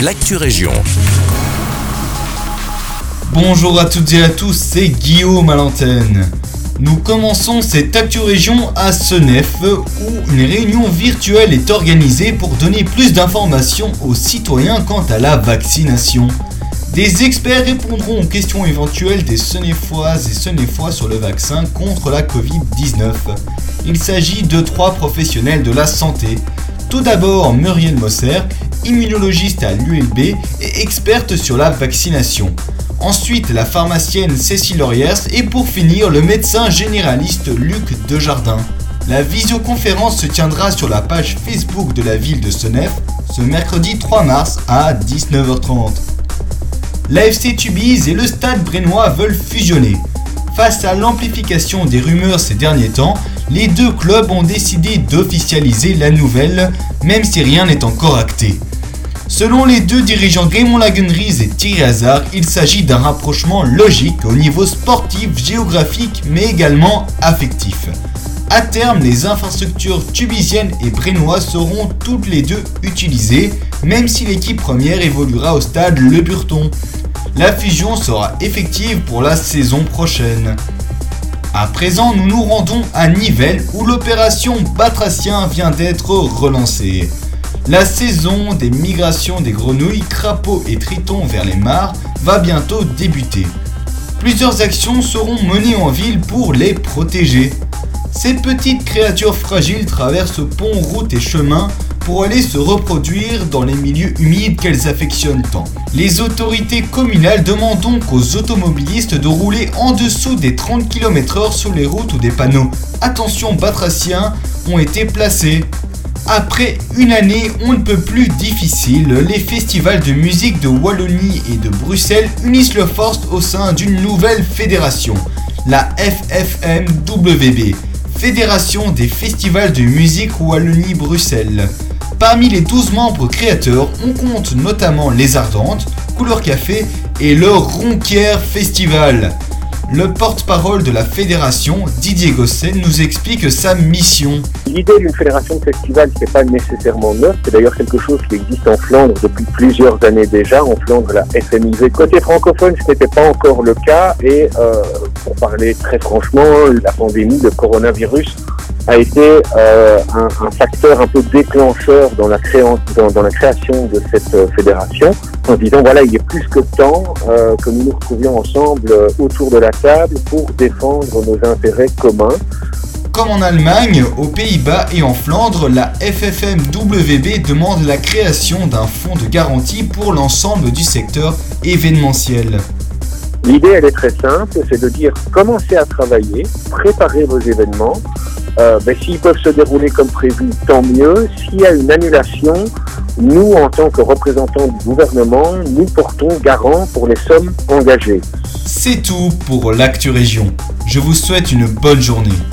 l'actu région. Bonjour à toutes et à tous, c'est Guillaume à l'antenne. Nous commençons cette Actu Région à Senef où une réunion virtuelle est organisée pour donner plus d'informations aux citoyens quant à la vaccination. Des experts répondront aux questions éventuelles des Senefoises et Senefois sur le vaccin contre la Covid-19. Il s'agit de trois professionnels de la santé. Tout d'abord, Muriel Mosser, immunologiste à l'ULB et experte sur la vaccination. Ensuite, la pharmacienne Cécile Lauriers et pour finir, le médecin généraliste Luc Dejardin. La visioconférence se tiendra sur la page Facebook de la ville de Senef ce mercredi 3 mars à 19h30. L'AFC Tubize et le Stade Brennois veulent fusionner. Face à l'amplification des rumeurs ces derniers temps, les deux clubs ont décidé d'officialiser la nouvelle, même si rien n'est encore acté. Selon les deux dirigeants Raymond Lagenries et Thierry Hazard, il s'agit d'un rapprochement logique au niveau sportif, géographique, mais également affectif. À terme, les infrastructures tubisiennes et brennoises seront toutes les deux utilisées, même si l'équipe première évoluera au stade Le Burton. La fusion sera effective pour la saison prochaine. À présent, nous nous rendons à Nivelles où l'opération Batracien vient d'être relancée. La saison des migrations des grenouilles, crapauds et tritons vers les mares va bientôt débuter. Plusieurs actions seront menées en ville pour les protéger. Ces petites créatures fragiles traversent ponts, routes et chemins pour aller se reproduire dans les milieux humides qu'elles affectionnent tant. Les autorités communales demandent donc aux automobilistes de rouler en dessous des 30 km/h sur les routes où des panneaux Attention batraciens ont été placés. Après une année on ne peut plus difficile, les festivals de musique de Wallonie et de Bruxelles unissent leurs forces au sein d'une nouvelle fédération, la FFMWB, Fédération des festivals de musique Wallonie-Bruxelles. Parmi les 12 membres créateurs, on compte notamment Les Ardentes, Couleur Café et le Ronquière Festival. Le porte-parole de la fédération, Didier Gosset, nous explique sa mission. L'idée d'une fédération de festivals, n'est pas nécessairement neuf. C'est d'ailleurs quelque chose qui existe en Flandre depuis plusieurs années déjà. En Flandre, la FMIV. Côté francophone, ce n'était pas encore le cas. Et euh, pour parler très franchement, la pandémie, le coronavirus, a été euh, un, facteur un peu déclencheur dans la, dans la création de cette euh, fédération en disant voilà, il est plus que temps euh, que nous nous retrouvions ensemble autour de la table pour défendre nos intérêts communs. Comme en Allemagne, aux Pays-Bas et en Flandre, la FFMWB demande la création d'un fonds de garantie pour l'ensemble du secteur événementiel. L'idée, elle est très simple, c'est de dire commencez à travailler, préparez vos événements. Euh, ben, S'ils peuvent se dérouler comme prévu, tant mieux. S'il y a une annulation, nous, en tant que représentants du gouvernement, nous portons garant pour les sommes engagées. C'est tout pour l'Actu Région. Je vous souhaite une bonne journée.